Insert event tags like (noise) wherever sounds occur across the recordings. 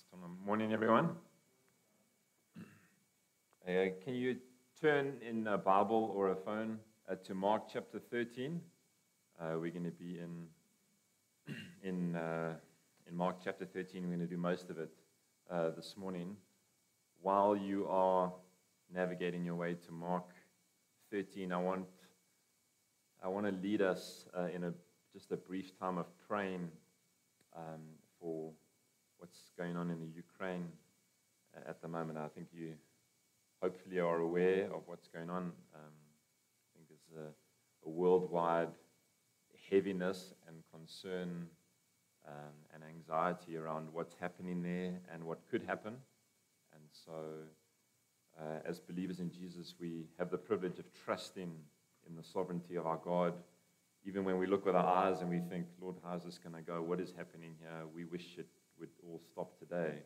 Tom. Morning, everyone. Uh, can you turn in a Bible or a phone uh, to Mark chapter 13? Uh, we're going to be in (clears throat) in uh, in Mark chapter 13. We're going to do most of it uh, this morning. While you are navigating your way to Mark 13, I want I want to lead us uh, in a just a brief time of praying um, for what's going on in the Ukraine uh, at the moment. I think you hopefully are aware of what's going on. Um, I think there's a, a, worldwide heaviness and concern um, and anxiety around what's happening there and what could happen. And so, uh, as believers in Jesus, we have the privilege of trusting in the sovereignty of our God. Even when we look with our eyes and we think, Lord, how's this going to go? What is happening here? We wish it would all stop today.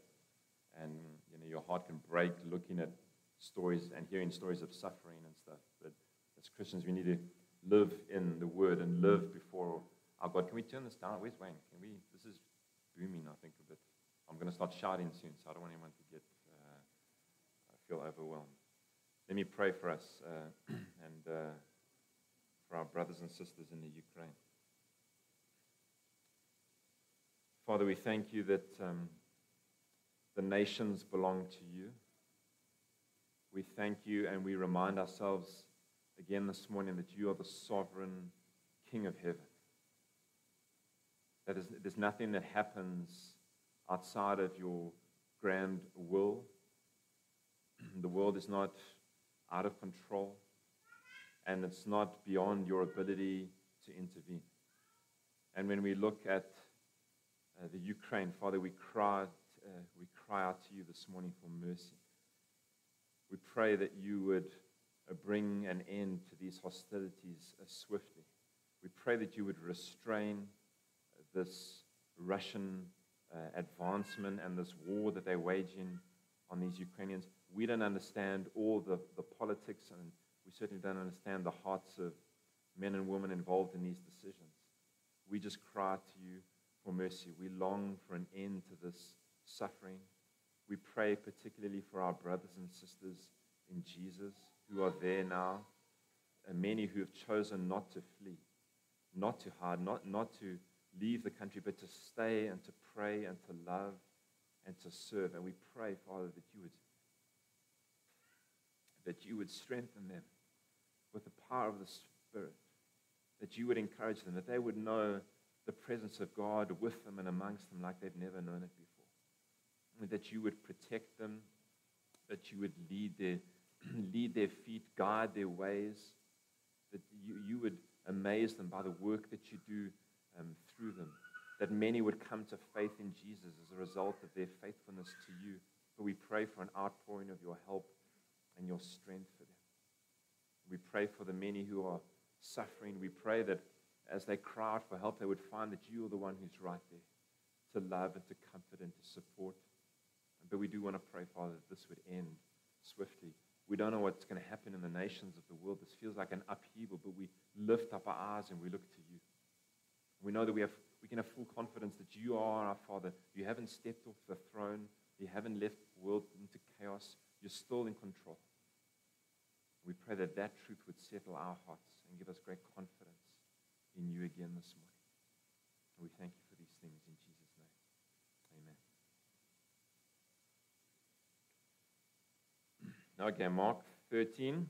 And you know, your heart can break looking at stories and hearing stories of suffering and stuff. But as Christians, we need to live in the Word and live before our God. Can we turn this down? Where's Wayne? Can we? This is booming, I think, a bit. I'm going to start shouting soon, so I don't want anyone to get uh, feel overwhelmed. Let me pray for us uh, (clears throat) and uh, for our brothers and sisters in the Ukraine. Father, we thank you that um, the nations belong to you. We thank you and we remind ourselves again this morning that you are the sovereign King of heaven. That is, there's nothing that happens outside of your grand will. (clears throat) The world is not out of control, and it's not beyond your ability to intervene. And when we look at uh, the Ukraine, Father, we cry, uh, we cry out to you this morning for mercy. We pray that you would uh, bring an end to these hostilities uh, swiftly. We pray that you would restrain uh, this Russian advancement and this war that they're waging on these Ukrainians. We don't understand all the, the politics, and we certainly don't understand the hearts of men and women involved in these decisions. We just cry to you for mercy. We long for an end to this suffering. We pray particularly for our brothers and sisters in Jesus who are there now, and many who have chosen not to flee, not to hide, not, not to leave the country, but to stay and to pray and to love and to serve. And we pray, Father, that you would that you would strengthen them with the power of the Spirit, that you would encourage them, that they would know the presence of God with them and amongst them like they've never known it before. That you would protect them, that you would lead their, (clears throat) lead their feet, guide their ways, that you, you would amaze them by the work that you do um, through them, that many would come to faith in Jesus as a result of their faithfulness to you. But we pray for an outpouring of your help and your strength for them. We pray for the many who are suffering. We pray that as they cry out for help, they would find that you are the one who's right there to love and to comfort and to support. But we do want to pray, Father, that this would end swiftly. We don't know what's going to happen in the nations of the world. This feels like an upheaval, but we lift up our eyes and we look to you. We know that we, have, we can have full confidence that you are our Father. You haven't stepped off the throne. You haven't left the world into chaos. You're still in control. We pray that that truth would settle our hearts and give us great confidence in you again this morning. And we thank you for these things in Jesus' name. Amen. (clears throat) Okay, Mark 13.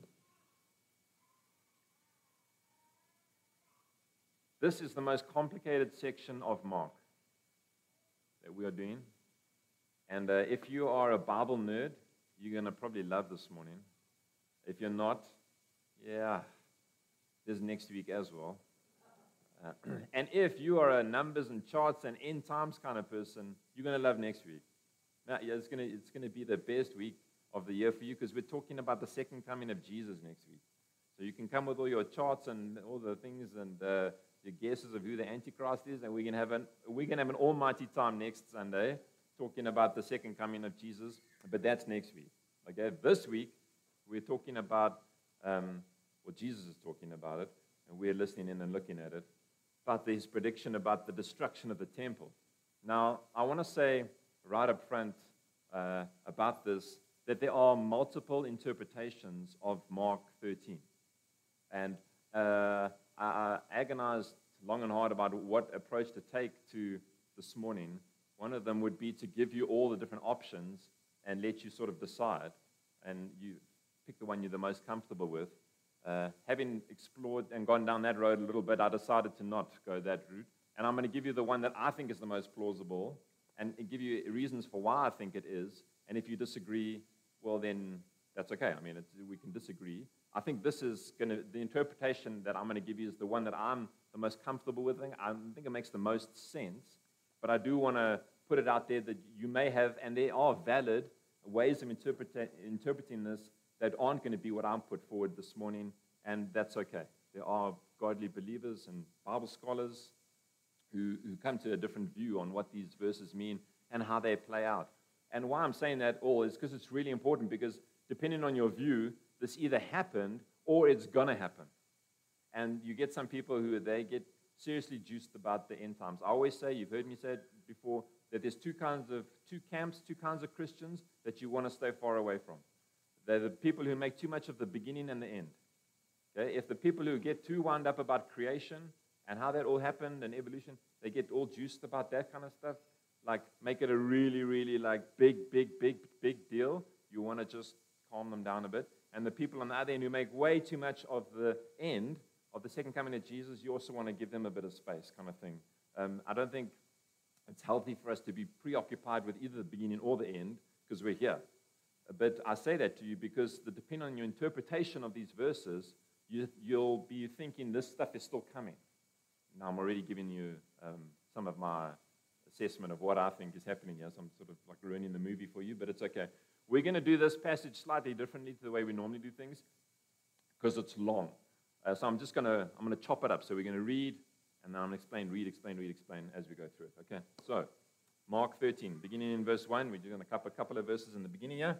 This is the most complicated section of Mark that we are doing. And uh, if you are a Bible nerd, you're going to probably love this morning. If you're not, yeah, there's next week as well. (clears throat) And if you are a numbers and charts and end times kind of person, you're going to love next week. Now, yeah, it's going to it's going to be the best week of the year for you because we're talking about the second coming of Jesus next week. So you can come with all your charts and all the things and uh, your guesses of who the Antichrist is, and we can have an we can have an almighty time next Sunday talking about the second coming of Jesus. But that's next week. Okay, this week we're talking about um, well, Jesus is talking about it, and we're listening in and looking at it about his prediction about the destruction of the temple. Now, I want to say right up front uh, about this that there are multiple interpretations of Mark 13. And uh, I, I agonized long and hard about what approach to take to this morning. One of them would be to give you all the different options and let you sort of decide, and you pick the one you're the most comfortable with. Uh, having explored and gone down that road a little bit, I decided to not go that route. And I'm going to give you the one that I think is the most plausible and give you reasons for why I think it is. And if you disagree, well, then that's okay. I mean, we can disagree. I think this is going to, the interpretation that I'm going to give you is the one that I'm the most comfortable with. I think it makes the most sense. But I do want to put it out there that you may have, and there are valid ways of interpreting this that aren't going to be what I'm put forward this morning, and that's okay. There are godly believers and Bible scholars who, who come to a different view on what these verses mean and how they play out. And why I'm saying that all is because it's really important because depending on your view, this either happened or it's going to happen. And you get some people who they get seriously juiced about the end times. I always say, you've heard me say it before, that there's two kinds of two camps, two kinds of Christians that you want to stay far away from. They're the people who make too much of the beginning and the end. Okay? If the people who get too wound up about creation and how that all happened and evolution, they get all juiced about that kind of stuff, like make it a really, really like big, big, big, big deal. You want to just calm them down a bit. And the people on the other end who make way too much of the end of the second coming of Jesus, you also want to give them a bit of space, kind of thing. Um, I don't think it's healthy for us to be preoccupied with either the beginning or the end because we're here. But I say that to you because the, depending on your interpretation of these verses, you, will be thinking this stuff is still coming. Now, I'm already giving you um, some of my assessment of what I think is happening here. So I'm sort of like ruining the movie for you, but it's okay. We're going to do this passage slightly differently to the way we normally do things because it's long. Uh, so I'm just going to I'm going to chop it up. So we're going to read, and then I'm going to explain, read, explain, read, explain as we go through it. Okay. So Mark 13, beginning in verse 1. We're doing a couple, a couple of verses in the beginning here.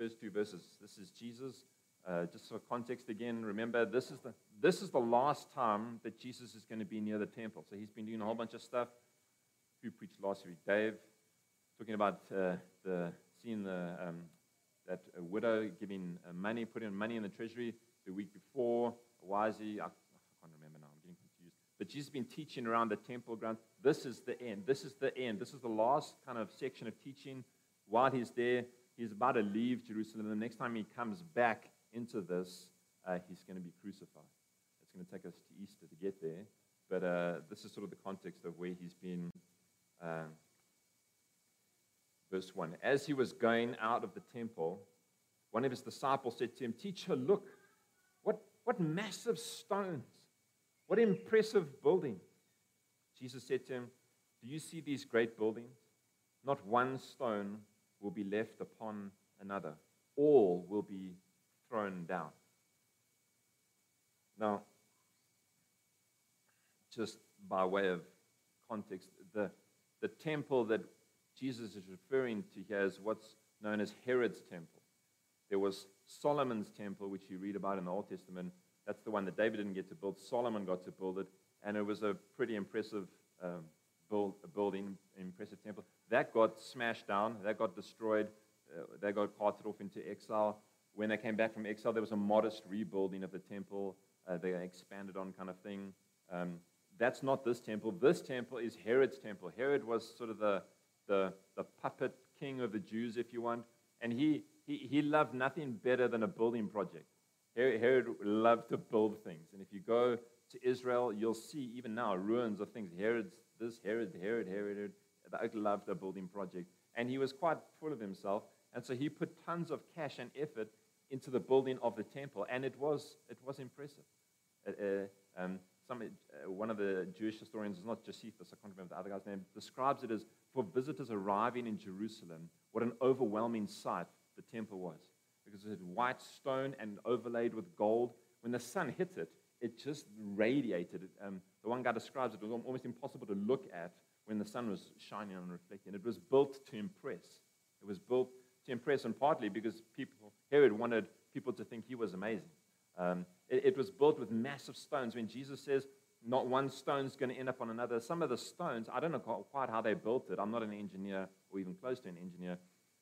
First two verses. This is Jesus. Uh, just for context again, remember this is the this is the last time that Jesus is going to be near the temple. So he's been doing a whole bunch of stuff. Who preached last week? Dave, talking about uh, the seeing the um, that widow giving uh, money, putting money in the treasury the week before. He? I, I can't remember now. I'm getting confused. But Jesus has been teaching around the temple ground. This is the end. This is the end. This is the last kind of section of teaching. While he's there, he's about to leave Jerusalem. The next time he comes back into this, uh, he's going to be crucified. It's going to take us to Easter to get there. But uh, this is sort of the context of where he's been. Uh, verse 1 As he was going out of the temple, one of his disciples said to him, Teacher, look, what, what massive stones! What impressive buildings! Jesus said to him, Do you see these great buildings? Not one stone will be left upon another, all will be thrown down. Now, just by way of context, the, the temple that Jesus is referring to here is what's known as Herod's temple. There was Solomon's temple, which you read about in the Old Testament. That's the one that David didn't get to build. Solomon got to build it, and it was a pretty impressive um, build, building, impressive temple. That got smashed down. That got destroyed. Uh, they got carted off into exile. When they came back from exile, there was a modest rebuilding of the temple. Uh, they expanded on kind of thing. Um, that's not this temple. This temple is Herod's temple. Herod was sort of the, the, the puppet king of the Jews, if you want. And he, he, he loved nothing better than a building project. Herod loved to build things. And if you go to Israel, you'll see even now ruins of things. Herod's this, Herod, Herod, Herod, Herod. Loved a building project. And he was quite full of himself. And so he put tons of cash and effort into the building of the temple. And it was, it was impressive. Uh, uh, um, some, uh, one of the Jewish historians, is not Josephus, I can't remember the other guy's name, describes it as for visitors arriving in Jerusalem, what an overwhelming sight the temple was. Because it had white stone and overlaid with gold. When the sun hit it, it just radiated. Um, the one guy describes it, it was almost impossible to look at when the sun was shining and reflecting. It was built to impress. It was built to impress, and partly because people, Herod wanted people to think he was amazing. Um, it, it, was built with massive stones. When Jesus says not one stone is going to end up on another, some of the stones, I don't know quite how they built it. I'm not an engineer. or even close to an engineer.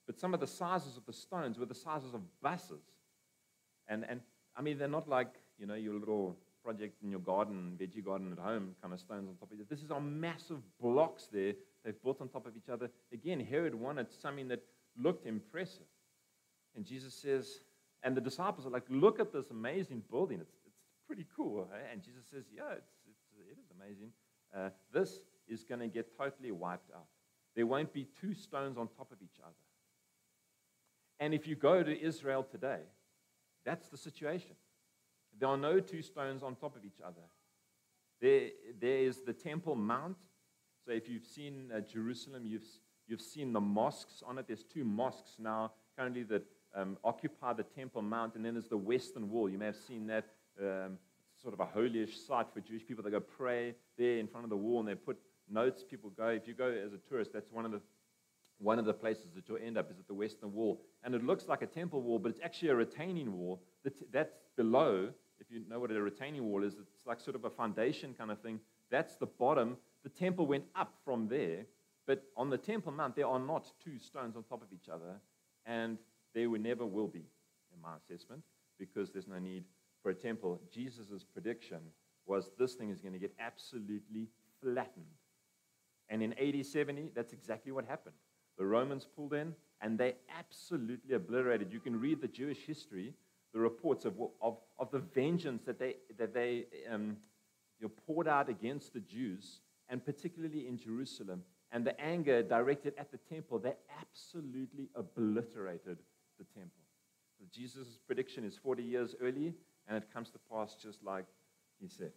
But some of the sizes of the stones were the sizes of buses. And, and I mean, they're not like, you know, your little project in your garden, veggie garden at home, kind of stones on top of each other. This is on massive blocks there they've built on top of each other. Again, Herod wanted something that looked impressive. And Jesus says, and the disciples are like, look at this amazing building. It's, it's pretty cool. Eh? And Jesus says, yeah, it's, it's, it is amazing. Uh, this is going to get totally wiped out. There won't be two stones on top of each other. And if you go to Israel today, that's the situation. There are no two stones on top of each other. There, there is the Temple Mount. So if you've seen uh, Jerusalem, you've, you've seen the mosques on it. There's two mosques now currently that um, occupy the Temple Mount, and then there's the Western Wall. You may have seen that. Um, sort of a holyish site for Jewish people. They go pray there in front of the wall, and they put notes. People go. If you go as a tourist, that's one of the one of the places that you'll end up is at the Western Wall, and it looks like a temple wall, but it's actually a retaining wall. That's below. If you know what a retaining wall is, it's like sort of a foundation kind of thing. That's the bottom. The temple went up from there, but on the Temple Mount, there are not two stones on top of each other, and there never will be, in my assessment, because there's no need for a temple. Jesus' prediction was this thing is going to get absolutely flattened. And in AD 70, that's exactly what happened. The Romans pulled in and they absolutely obliterated. You can read the Jewish history, the reports of, of, of the vengeance that they, that they um, you know, poured out against the Jews, and particularly in Jerusalem, and the anger directed at the temple. They absolutely obliterated the temple. So Jesus' prediction is 40 years early, and it comes to pass just like he said.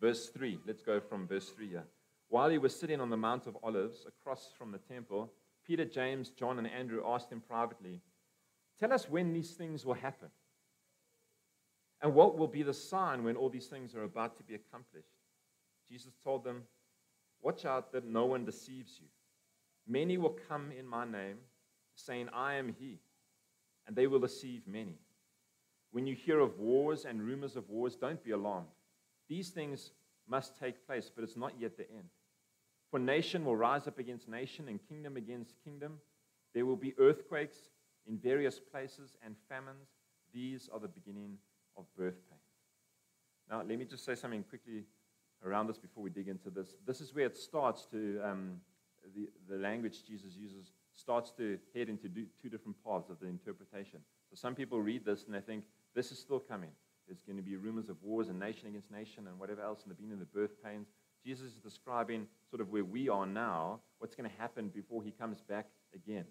Verse 3, let's go from verse 3 here. While he was sitting on the Mount of Olives across from the temple, Peter, James, John, and Andrew asked him privately, Tell us when these things will happen. And what will be the sign when all these things are about to be accomplished? Jesus told them, Watch out that no one deceives you. Many will come in my name, saying, I am he, and they will deceive many. When you hear of wars and rumors of wars, don't be alarmed. These things must take place, but it's not yet the end. For nation will rise up against nation and kingdom against kingdom. There will be earthquakes in various places and famines. These are the beginning of birth pains. Now, let me just say something quickly around this before we dig into this. This is where it starts to, um, the, the language Jesus uses starts to head into two different paths of the interpretation. So some people read this and they think, this is still coming. There's going to be rumors of wars and nation against nation and whatever else in the beginning of the birth pains. Jesus is describing sort of where we are now, what's going to happen before he comes back again.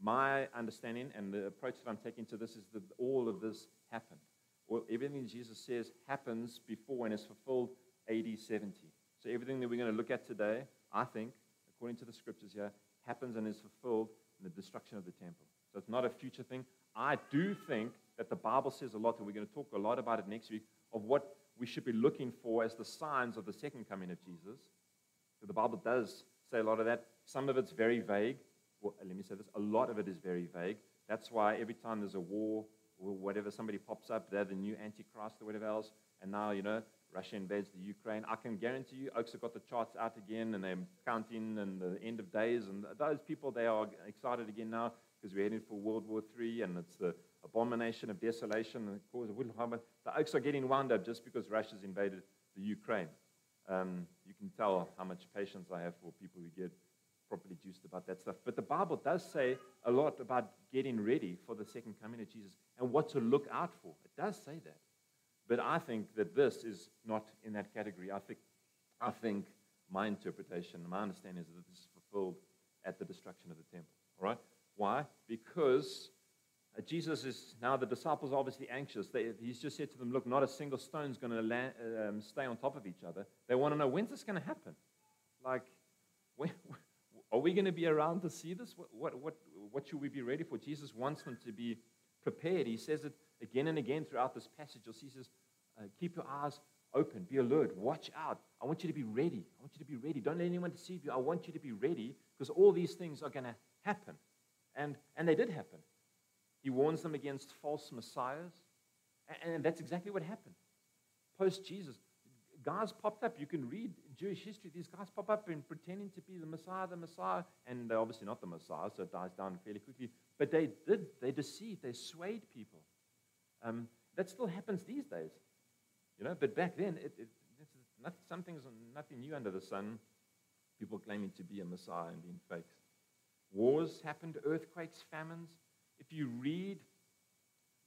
My understanding and the approach that I'm taking to this is that all of this happened. Well, everything Jesus says happens before and is fulfilled AD 70. So everything that we're going to look at today, I think, according to the scriptures here, happens and is fulfilled in the destruction of the temple. So it's not a future thing. I do think that the Bible says a lot, and we're going to talk a lot about it next week, of what we should be looking for as the signs of the second coming of Jesus. So the Bible does say a lot of that. Some of it's very vague. Well, let me say this a lot of it is very vague. That's why every time there's a war or whatever, somebody pops up, they're the new Antichrist or whatever else. And now, you know, Russia invades the Ukraine. I can guarantee you, Oaks have got the charts out again and they're counting and the end of days. And those people, they are excited again now because we're heading for World War III and it's the abomination of desolation and the cause of Wilhelm. The oaks are getting wound up just because Russia's invaded the Ukraine. Um, you can tell how much patience I have for people who get about that stuff. But the Bible does say a lot about getting ready for the second coming of Jesus and what to look out for. It does say that. But I think that this is not in that category. I think, I think my interpretation, my understanding is that this is fulfilled at the destruction of the temple. All right? Why? Because uh, Jesus is now, the disciples are obviously anxious. They, he's just said to them, Look, not a single stone is going to um, stay on top of each other. They want to know, when's this going to happen? We going to be around to see this? What, what, what, what should we be ready for? Jesus wants them to be prepared. He says it again and again throughout this passage. He says, uh, Keep your eyes open, be alert, watch out. I want you to be ready. I want you to be ready. Don't let anyone deceive you. I want you to be ready because all these things are going to happen. And, and they did happen. He warns them against false messiahs. And, and that's exactly what happened. Post Jesus, guys popped up. You can read Jewish history. These guys pop up and pretending to be the Messiah, the Messiah, and they're obviously not the Messiah, so it dies down fairly quickly. But they did. They deceived. They swayed people. Um, that still happens these days, you know. But back then, it, it, not, something's nothing new under the sun. People claiming to be a Messiah and being fakes. Wars happened, earthquakes, famines. If you read,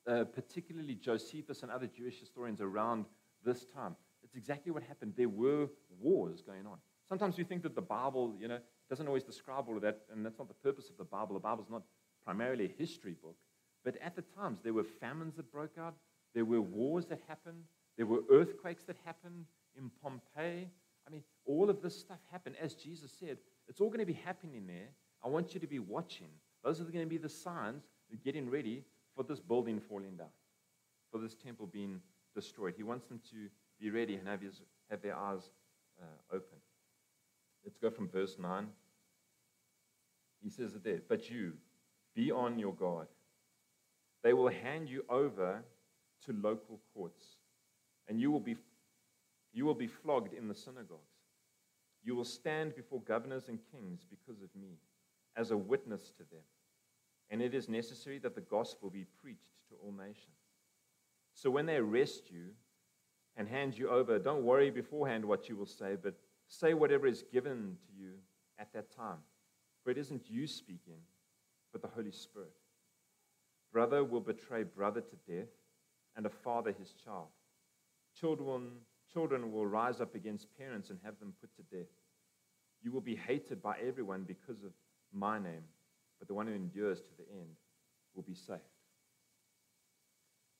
uh, particularly Josephus and other Jewish historians around this time, it's exactly what happened. There were wars going on. Sometimes we think that the Bible, you know, doesn't always describe all of that, and that's not the purpose of the Bible. The Bible is not primarily a history book. But at the times, there were famines that broke out, there were wars that happened, there were earthquakes that happened in Pompeii. I mean, all of this stuff happened. As Jesus said, it's all going to be happening there. I want you to be watching. Those are going to be the signs getting ready for this building falling down, for this temple being destroyed. He wants them to be ready and have, his, have their eyes uh, open. Let's go from verse 9. He says it there, but you, be on your guard. They will hand you over to local courts, and you will be, you will be flogged in the synagogues. You will stand before governors and kings because of me, as a witness to them. And it is necessary that the gospel be preached to all nations. So when they arrest you and hand you over, don't worry beforehand what you will say, but say whatever is given to you at that time. For it isn't you speaking, but the Holy Spirit. Brother will betray brother to death, and a father his child. Children, children will rise up against parents and have them put to death. You will be hated by everyone because of my name, but the one who endures to the end will be saved.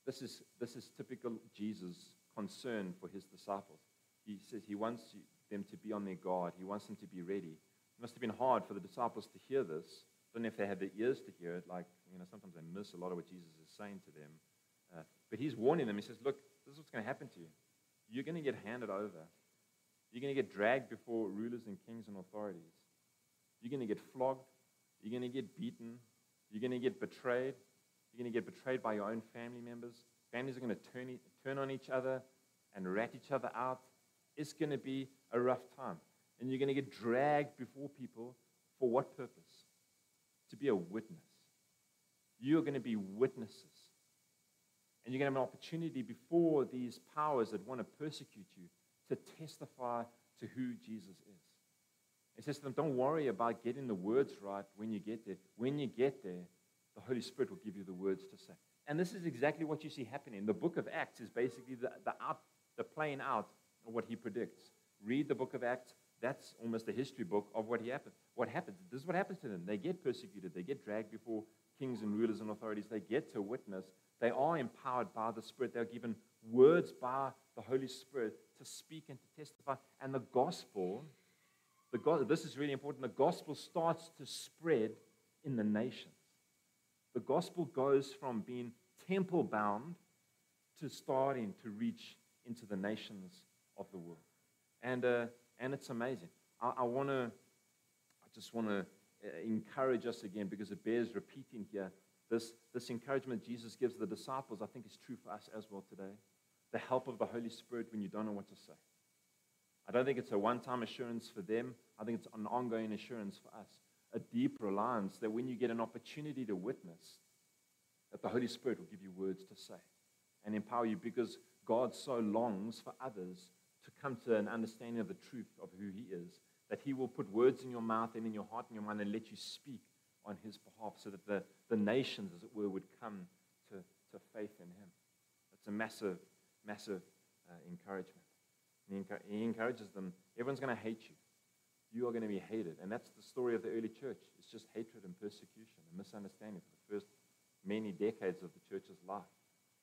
This is, this is typical Jesus' concern for his disciples. He says he wants them to be on their guard, he wants them to be ready. It must have been hard for the disciples to hear this don't know if they have the ears to hear it. Like, you know, sometimes they miss a lot of what Jesus is saying to them. Uh, but he's warning them. He says, look, this is what's going to happen to you. You're going to get handed over. You're going to get dragged before rulers and kings and authorities. You're going to get flogged. You're going to get beaten. You're going to get betrayed. You're going to get betrayed by your own family members. Families are going to turn, turn on each other and rat each other out. It's going to be a rough time. And you're going to get dragged before people for what purpose? to be a witness. You're going to be witnesses. And you're going to have an opportunity before these powers that want to persecute you to testify to who Jesus is. It says to them, don't worry about getting the words right when you get there. When you get there, the Holy Spirit will give you the words to say. And this is exactly what you see happening. The book of Acts is basically the, the, out, the playing out of what he predicts. Read the book of Acts, that's almost a history book of what he happened. What happens? This is what happens to them. They get persecuted. They get dragged before kings and rulers and authorities. They get to witness. They are empowered by the Spirit. They're given words by the Holy Spirit to speak and to testify. And the gospel, the go- this is really important. The gospel starts to spread in the nations. The gospel goes from being temple bound to starting to reach into the nations of the world. And uh, and it's amazing. I, I want to, I just want to uh, encourage us again because it bears repeating here. This, this encouragement Jesus gives the disciples, I think, is true for us as well today. The help of the Holy Spirit when you don't know what to say. I don't think it's a one time assurance for them. I think it's an ongoing assurance for us. A deep reliance that when you get an opportunity to witness, that the Holy Spirit will give you words to say and empower you because God so longs for others to come to an understanding of the truth of who He is, that He will put words in your mouth and in your heart and your mind and let you speak on His behalf so that the, the nations, as it were, would come to, to faith in Him. It's a massive, massive uh, encouragement. He, he encourages them everyone's going to hate you. You are going to be hated. And that's the story of the early church. It's just hatred and persecution and misunderstanding for the first many decades of the church's life.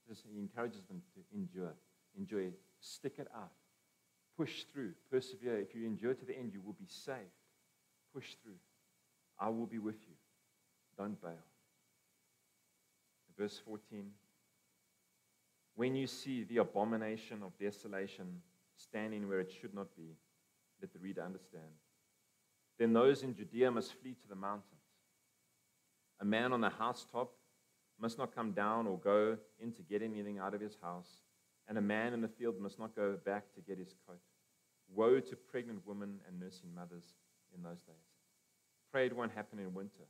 Just, he encourages them to endure, enjoy, stick it out, Push through, persevere. If you endure to the end, you will be saved. Push through. I will be with you. Don't bail. Verse 14 When you see the abomination of desolation standing where it should not be, let the reader understand. Then those in Judea must flee to the mountains. A man on the housetop must not come down or go in to get anything out of his house and a man in the field must not go back to get his coat. Woe to pregnant women and nursing mothers in those days. Pray it won't happen in winter.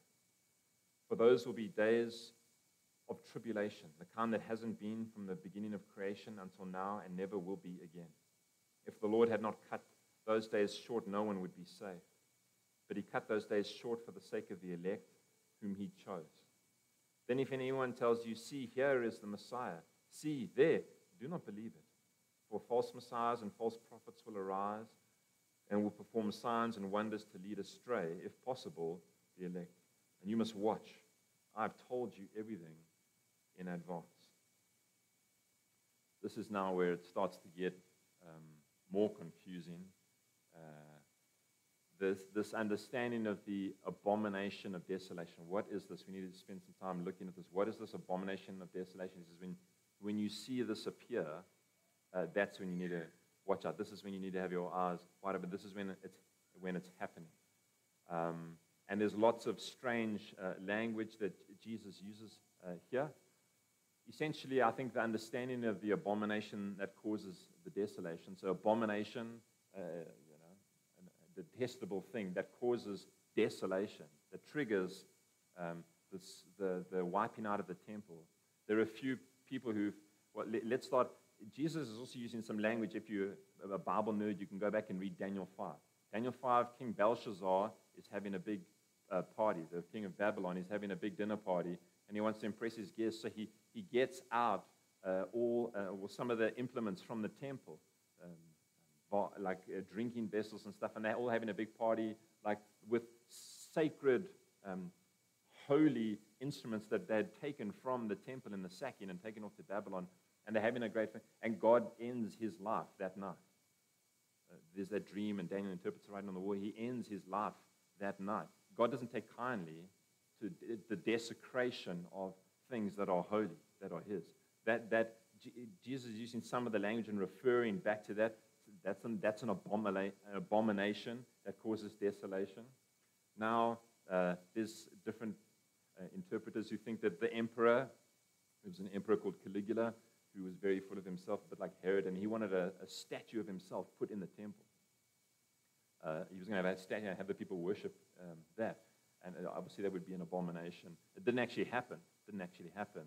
For those will be days of tribulation, the kind that hasn't been from the beginning of creation until now and never will be again. If the Lord had not cut those days short, no one would be saved. But he cut those days short for the sake of the elect whom he chose. Then, if anyone tells you, See, here is the Messiah, see, there, do not believe it. For false messiahs and false prophets will arise and will perform signs and wonders to lead astray, if possible, the elect. And you must watch. I've told you everything in advance. This is now where it starts to get um, more confusing. Uh, this, this understanding of the abomination of desolation. What is this? We need to spend some time looking at this. What is this abomination of desolation? He says, when, when you see this appear, uh, that's when you need to watch out. This is when you need to have your eyes wide open. This is when it's, when it's happening. Um, and there's lots of strange uh, language that Jesus uses uh, here. Essentially, I think the understanding of the abomination that causes the desolation. So, abomination, uh, you know, a detestable thing that causes desolation, that triggers um, this, the, the wiping out of the temple. There are a few people who, well, let, let's start. Jesus is also using some language. If you're a Bible nerd, you can go back and read Daniel 5. Daniel 5, King Belshazzar is having a big uh, party. The king of Babylon is having a big dinner party, and he wants to impress his guests. So he, he gets out uh, all uh, well, some of the implements from the temple, um, like uh, drinking vessels and stuff, and they're all having a big party, like with sacred, um, holy instruments that they had taken from the temple in the sacking and taken off to Babylon, and they're having a great. And God ends his life that night. Uh, there's that dream, and Daniel interprets it right on the wall. He ends his life that night. God doesn't take kindly to the desecration of things that are holy, that are His. That, that Jesus is using some of the language and referring back to that. That's an, that's an, abomination that causes desolation. Now, uh, there's different uh, interpreters who think that the emperor, there was an emperor called Caligula, who was very full of himself, but like Herod, and he wanted a, a statue of himself put in the temple. Uh, he was going to have a statue and have the people worship um, that. And uh, obviously, that would be an abomination. It didn't actually happen. It didn't actually happen,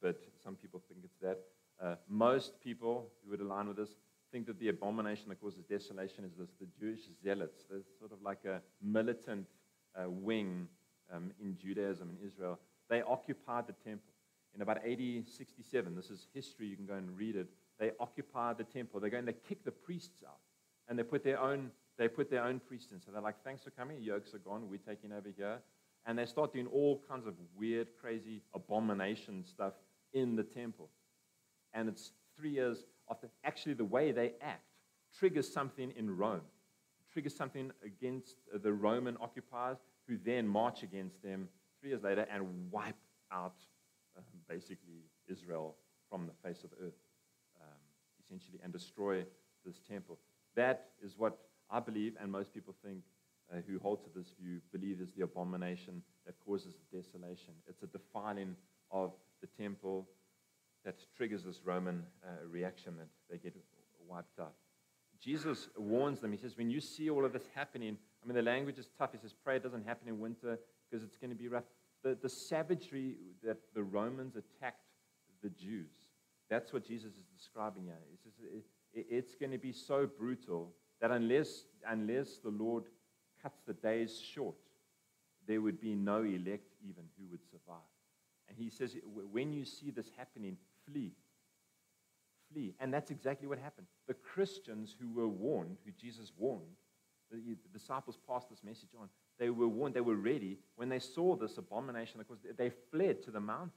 but some people think it's that. Uh, most people who would align with this think that the abomination that causes desolation is this the Jewish zealots. There's sort of like a militant uh, wing um, in Judaism in Israel. They occupied the temple. In about 80, 67, this is history, you can go and read it. They occupied the temple. They go and they kick the priests out. And they put their own they put their own priest in. So they're like, thanks for coming. Yokes are gone. We're taking over here. And they start doing all kinds of weird, crazy abomination stuff in the temple. And it's three years after. Actually, the way they act triggers something in Rome, triggers something against the Roman occupiers who then march against them three years later and wipe out uh, basically Israel from the face of the earth, um, essentially, and destroy this temple. That is what I believe, and most people think uh, who hold to this view, believe is the abomination that causes desolation. It's a defiling of the temple that triggers this Roman uh, reaction that they get wiped out. Jesus warns them. He says, when you see all of this happening, I mean, the language is tough. He says, pray it doesn't happen in winter because it's going to be rough. The, the savagery that the Romans attacked the Jews, that's what Jesus is describing here. He says, it, it's going to be so brutal that unless, unless the Lord cuts the days short, there would be no elect even who would survive. And he says, when you see this happening, flee. Flee. And that's exactly what happened. The Christians who were warned, who Jesus warned, the, disciples passed this message on. They were warned, they were ready. When they saw this abomination, of course, they fled to the mountain.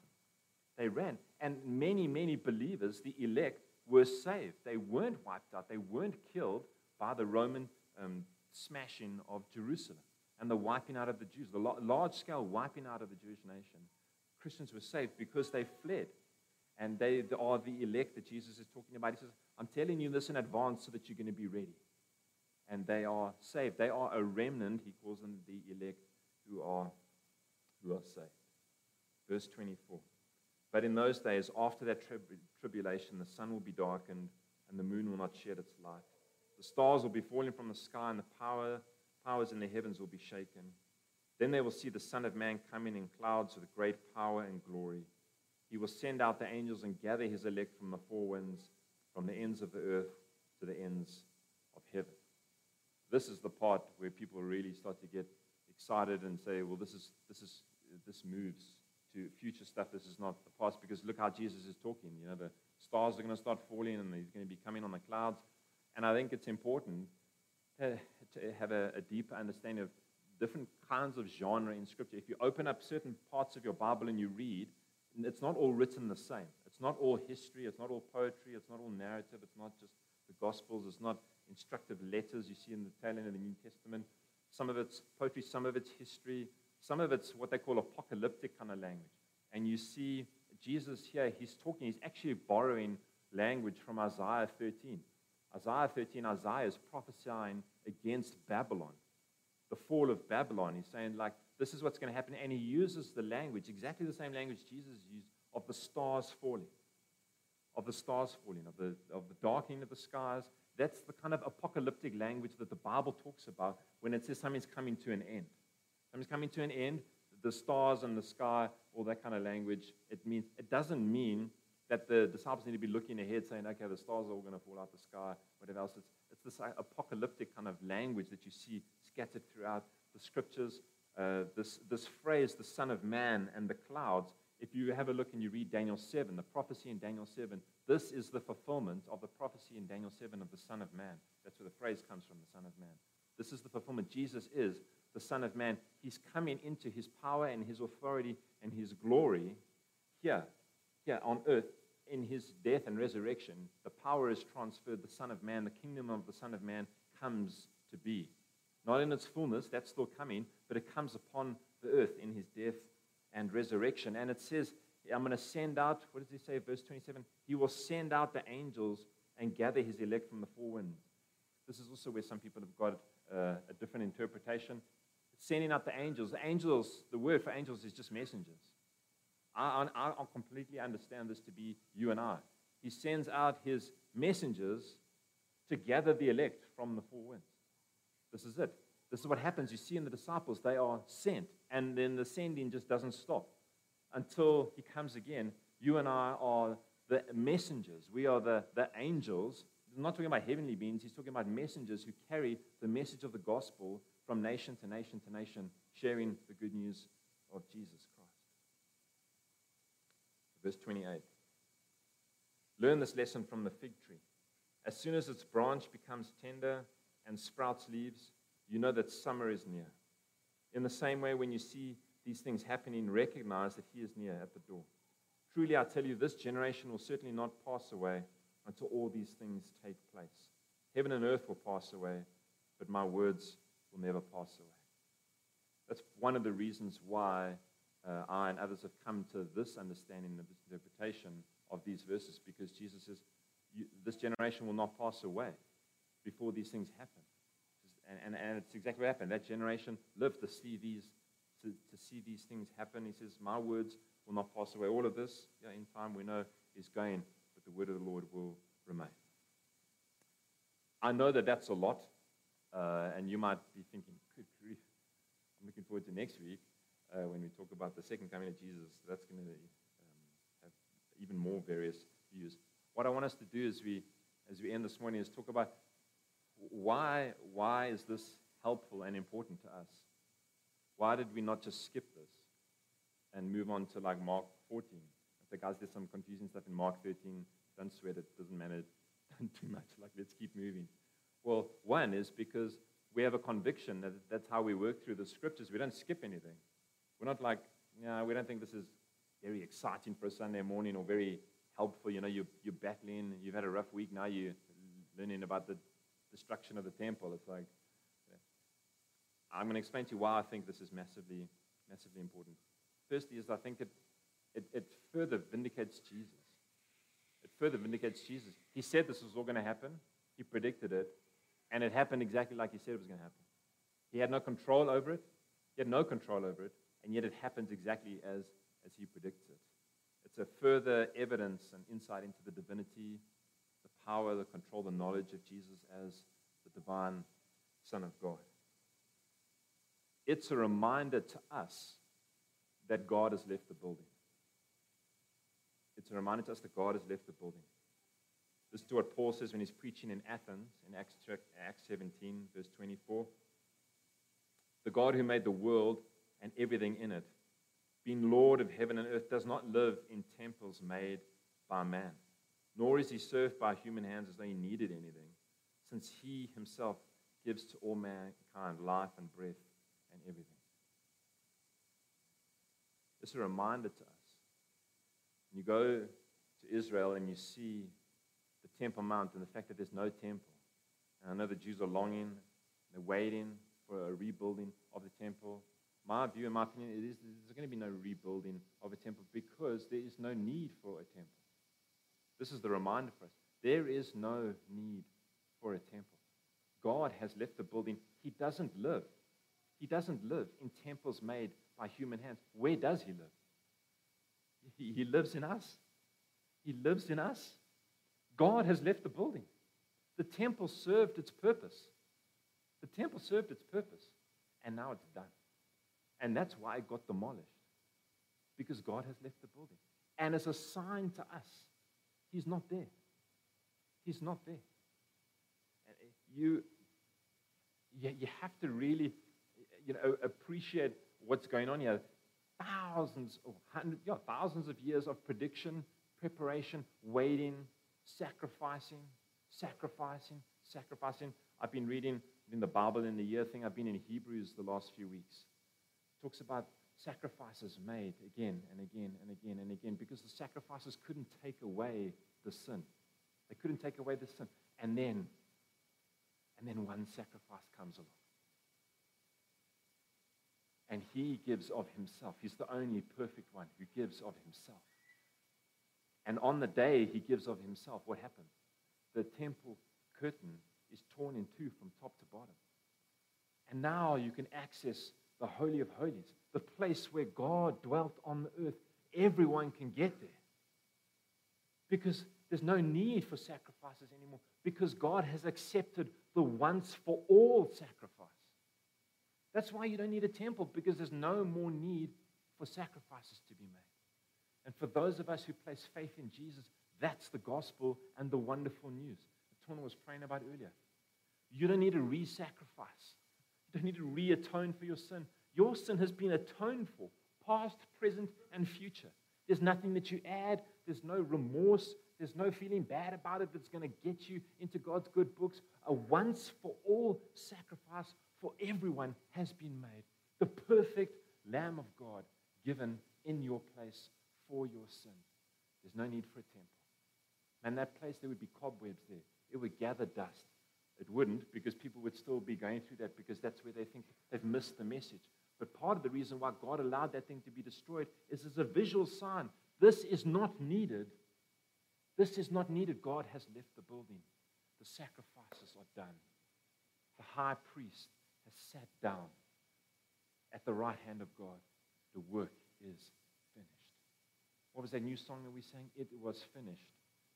They ran. And many, many believers, the elect, were saved. They weren't wiped out, they weren't killed, by the Roman um, smashing of Jerusalem and the wiping out of the Jews, the large scale wiping out of the Jewish nation. Christians were saved because they fled. And they are the elect that Jesus is talking about. He says, I'm telling you this in advance so that you're going to be ready. And they are saved. They are a remnant, he calls them the elect, who are, who are saved. Verse 24. But in those days, after that trib- tribulation, the sun will be darkened and the moon will not shed its light. The stars will be falling from the sky and the power, powers in the heavens will be shaken. Then they will see the Son of Man coming in clouds with great power and glory. He will send out the angels and gather his elect from the four winds, from the ends of the earth to the ends of heaven. This is the part where people really start to get excited and say, well, this is this is this moves to future stuff. This is not the past because look how Jesus is talking. You know, the stars are going to start falling and he's going to be coming on the clouds. And I think it's important to, to have a, a deeper understanding of different kinds of genre in Scripture. If you open up certain parts of your Bible and you read, it's not all written the same. It's not all history. It's not all poetry. It's not all narrative. It's not just the Gospels. It's not instructive letters you see in the tail end of the New Testament. Some of it's poetry, some of it's history, some of it's what they call apocalyptic kind of language. And you see Jesus here, he's talking, he's actually borrowing language from Isaiah 13. Isaiah 13, Isaiah is prophesying against Babylon, the fall of Babylon. He's saying, like, this is what's going to happen. And he uses the language, exactly the same language Jesus used, of the stars falling, of the stars falling, of the, of the darkening of the skies. That's the kind of apocalyptic language that the Bible talks about when it says something's coming to an end. Something's coming to an end, the stars and the sky, all that kind of language. It means it doesn't mean that the disciples need to be looking ahead saying, okay, the stars are all going to fall out of the sky, whatever else. It's, it's this uh, apocalyptic kind of language that you see scattered throughout the scriptures. Uh, this, this phrase, the Son of Man and the clouds, if you have a look and you read Daniel 7, the prophecy in Daniel 7, this is the fulfillment of the prophecy in Daniel 7 of the Son of Man. That's where the phrase comes from, the Son of Man. This is the fulfillment. Jesus is the Son of Man. He's coming into his power and his authority and his glory here, here on earth in his death and resurrection. The power is transferred. The Son of Man, the kingdom of the Son of Man comes to be. Not in its fullness, that's still coming, but it comes upon the earth in his death and resurrection. And it says, I'm going to send out, what does he say, verse 27? He will send out the angels and gather his elect from the four winds. This is also where some people have got uh, a different interpretation. Sending out the angels. The angels, the word for angels is just messengers. I, I, I completely understand this to be you and I. He sends out his messengers to gather the elect from the four winds. This is it. This is what happens. You see in the disciples, they are sent, and then the sending just doesn't stop until he comes again. You and I are the messengers. We are the, the angels. Not talking about heavenly beings, he's talking about messengers who carry the message of the gospel from nation to nation to nation, sharing the good news of Jesus Christ. Verse 28. Learn this lesson from the fig tree. As soon as its branch becomes tender and sprouts leaves, you know that summer is near. In the same way, when you see these things happening, recognize that He is near at the door. Truly, I tell you, this generation will certainly not pass away until all these things take place. Heaven and earth will pass away, but my words will never pass away. That's one of the reasons why uh, I and others have come to this understanding this interpretation of these verses, because Jesus says, This generation will not pass away before these things happen. And, and, and it's exactly what happened. That generation lived to see these, to, to see these things happen. He says, My words will not pass away. All of this, yeah, in time, we know is going, but the word of the Lord will remain. I know that that's a lot, uh, and you might be thinking, good grief, I'm looking forward to next week uh, when we talk about the second coming of Jesus. That's going to um, have even more various views. What I want us to do as we, as we end this morning is talk about why, why is this helpful and important to us? Why did we not just skip this and move on to like Mark 14? If the guys did some confusing stuff in Mark 13, don't sweat it, doesn't matter (laughs) too much. Like, let's keep moving. Well, one is because we have a conviction that that's how we work through the scriptures. We don't skip anything. We're not like, yeah, we don't think this is very exciting for a Sunday morning or very helpful. You know, you're, you're battling, you've had a rough week, now you're learning about the destruction of the temple. It's like, yeah. I'm going to explain to you why I think this is massively, massively important. Firstly, is I think it, it, it further vindicates Jesus. It further vindicates Jesus. He said this was all going to happen. He predicted it. And it happened exactly like he said it was going to happen. He had no control over it. He had no control over it. And yet it happens exactly as, as he predicts it. It's a further evidence and insight into the divinity, power, the control, the knowledge of Jesus as the divine Son of God. It's a reminder to us that God has left the building. It's a reminder to us that God has left the building. This is what Paul says when he's preaching in Athens in Acts 17, verse 24. The God who made the world and everything in it, being Lord of heaven and earth, does not live in temples made by man, nor is he served by human hands as though he needed anything, since he himself gives to all mankind life and breath and everything. It's a reminder to us. When you go to Israel and you see the Temple Mount and the fact that there's no temple, and I know the Jews are longing, they're waiting for a rebuilding of the temple. My view, in my opinion, it is there's going to be no rebuilding of a temple because there is no need for a temple. This is the reminder for us. There is no need for a temple. God has left the building. He doesn't live. He doesn't live in temples made by human hands. Where does he live? He, lives in us. He lives in us. God has left the building. The temple served its purpose. The temple served its purpose, and now it's done. And that's why it got demolished, because God has left the building. And as a sign to us, He's not there. He's not there. Uh, you, you have to really you know, appreciate what's going on here. Thousands, or hundreds, yeah, thousands of years of prediction, preparation, waiting, sacrificing, sacrificing, sacrificing. I've been reading in the Bible in the year thing. I've been in Hebrews the last few weeks. It talks about sacrifices made again and again and again and again because the sacrifices couldn't take away the sin. They couldn't take away the sin. And then, and then one sacrifice comes along. And he gives of himself. He's the only perfect one who gives of himself. And on the day he gives of himself, what happens? The temple curtain is torn in two from top to bottom. And now you can access the Holy of Holies, the place where God dwelt on the earth. Everyone can get there. Because there's no need for sacrifices anymore, because God has accepted the once for all sacrifice. That's why you don't need a temple, because there's no more need for sacrifices to be made. And for those of us who place faith in Jesus, that's the gospel and the wonderful news that Tona was praying about earlier. You don't need to re sacrifice, you don't need to re atone for your sin. Your sin has been atoned for, past, present, and future. There's nothing that you add, there's no remorse, there's no feeling bad about it that's going to get you into God's good books. A once for all sacrifice for everyone has been made. The perfect Lamb of God given in your place for your sin. There's no need for a temple. And that place, there would be cobwebs there. It would gather dust. It wouldn't because people would still be going through that because that's where they think they've missed the message. But part of the reason why God allowed that thing to be destroyed is as a visual sign. This is not needed. This is not needed. God has left the building. The sacrifices are done. The high priest has sat down at the right hand of God. The work is finished. What was that new song that we sang? It was finished.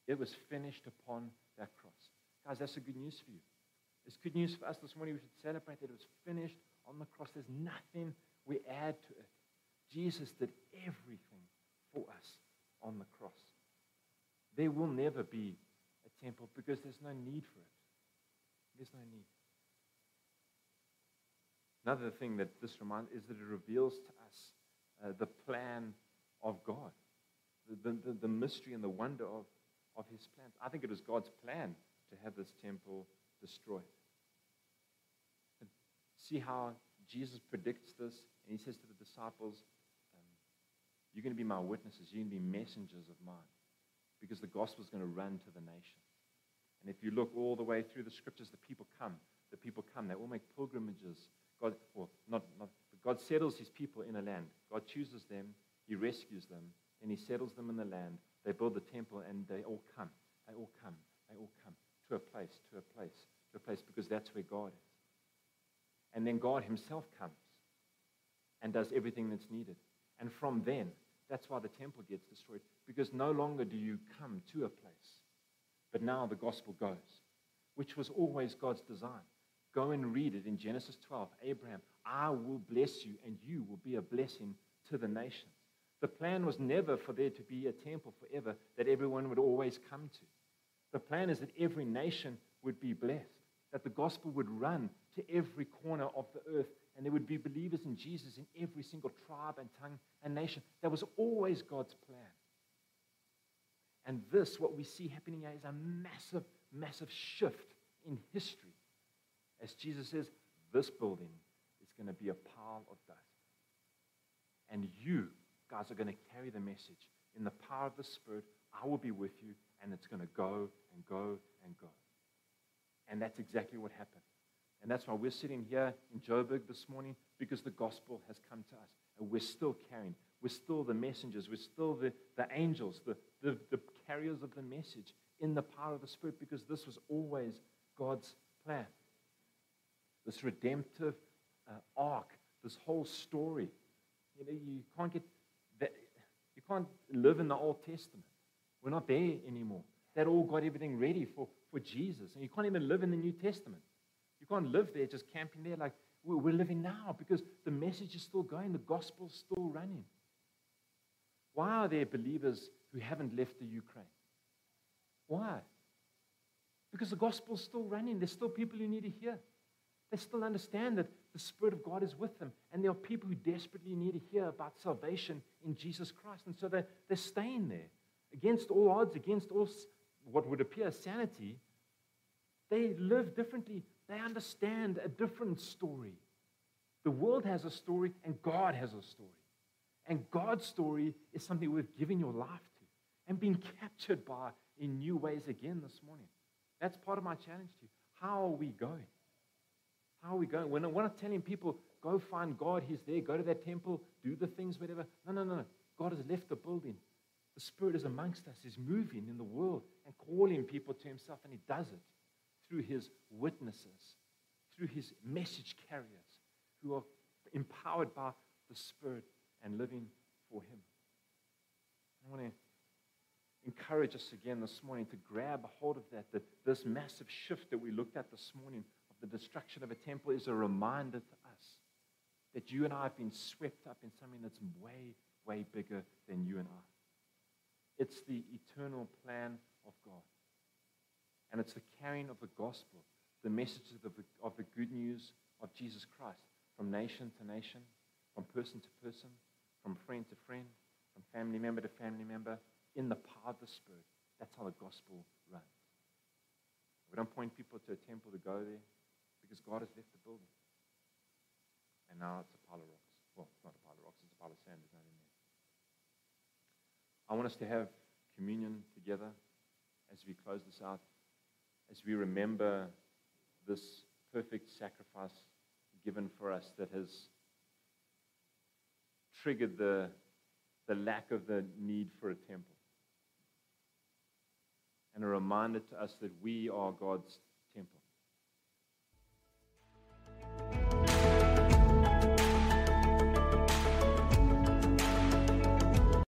It was finished upon that cross. Guys, that's the good news for you. It's good news for us this morning. We should celebrate that it was finished on the cross. There's nothing we add to it. Jesus did everything for us on the cross. There will never be a temple because there's no need for it. There's no need. Another thing that this reminds is that it reveals to us uh, the plan of God, the, the, the mystery and the wonder of, of his plans. I think it was God's plan to have this temple destroyed. And see how Jesus predicts this, and he says to the disciples, um, You're going to be my witnesses, you're going to be messengers of mine, because the gospel is going to run to the nations. And if you look all the way through the scriptures, the people come. The people come. They all make pilgrimages. God, well, not, not, God settles his people in a land. God chooses them. He rescues them. And he settles them in the land. They build the temple, and they all come. They all come. They all come to a place, to a place, to a place, because that's where God is. And then God himself comes and does everything that's needed. And from then, That's why the temple gets destroyed. Because no longer do you come to a place, but now the gospel goes, which was always God's design. Go and read it in Genesis 12. Abraham, I will bless you, and you will be a blessing to the nations. The plan was never for there to be a temple forever that everyone would always come to. The plan is that every nation would be blessed, that the gospel would run to every corner of the earth, and there would be believers in Jesus in every single tribe and tongue and nation. That was always God's plan. And this, what we see happening here, is a massive, massive shift in history. As Jesus says, this building is going to be a pile of dust. And you guys are going to carry the message in the power of the Spirit. I will be with you, and it's going to go and go and go. And that's exactly what happened. And that's why we're sitting here in Joburg this morning because the gospel has come to us. And we're still carrying. We're still the messengers. We're still the, the angels, the, the, the carriers of the message in the power of the Spirit because this was always God's plan. This redemptive uh, arc, this whole story. You know, you can't get that, you can't live in the Old Testament. We're not there anymore. That all got everything ready for, for Jesus. And you can't even live in the New Testament. You can't live there just camping there like we're living now because the message is still going, the gospel's still running. Why are there believers who haven't left the Ukraine? Why? Because the gospel's still running. There's still people who need to hear. They still understand that the Spirit of God is with them. And there are people who desperately need to hear about salvation in Jesus Christ. And so they're, they're staying there. Against all odds, against all what would appear as sanity, they live differently. They understand a different story. The world has a story, and God has a story. And God's story is something worth giving your life to and being captured by in new ways again this morning. That's part of my challenge to you. How are we going? How are we going? When I'm not telling people, go find God, He's there, go to that temple, do the things, whatever. No, no, no. God has left the building. The Spirit is amongst us, He's moving in the world and calling people to Himself, and He does it through His witnesses, through His message carriers who are empowered by the Spirit and living for Him. I want to encourage us again this morning to grab hold of that, that this massive shift that we looked at this morning of the destruction of a temple is a reminder to us that you and I have been swept up in something that's way, way bigger than you and I. It's the eternal plan of God. And it's the carrying of the gospel, the message of the, of the good news of Jesus Christ from nation to nation, from person to person, from friend to friend, from family member to family member, in the power of the Spirit. That's how the gospel runs. We don't point people to a temple to go there because God has left the building. And now it's a pile of rocks. Well, it's not a pile of rocks, it's a pile of sand. I want us to have communion together as we close this out, as we remember this perfect sacrifice given for us that has triggered the, the lack of the need for a temple. And a reminder to us that we are God's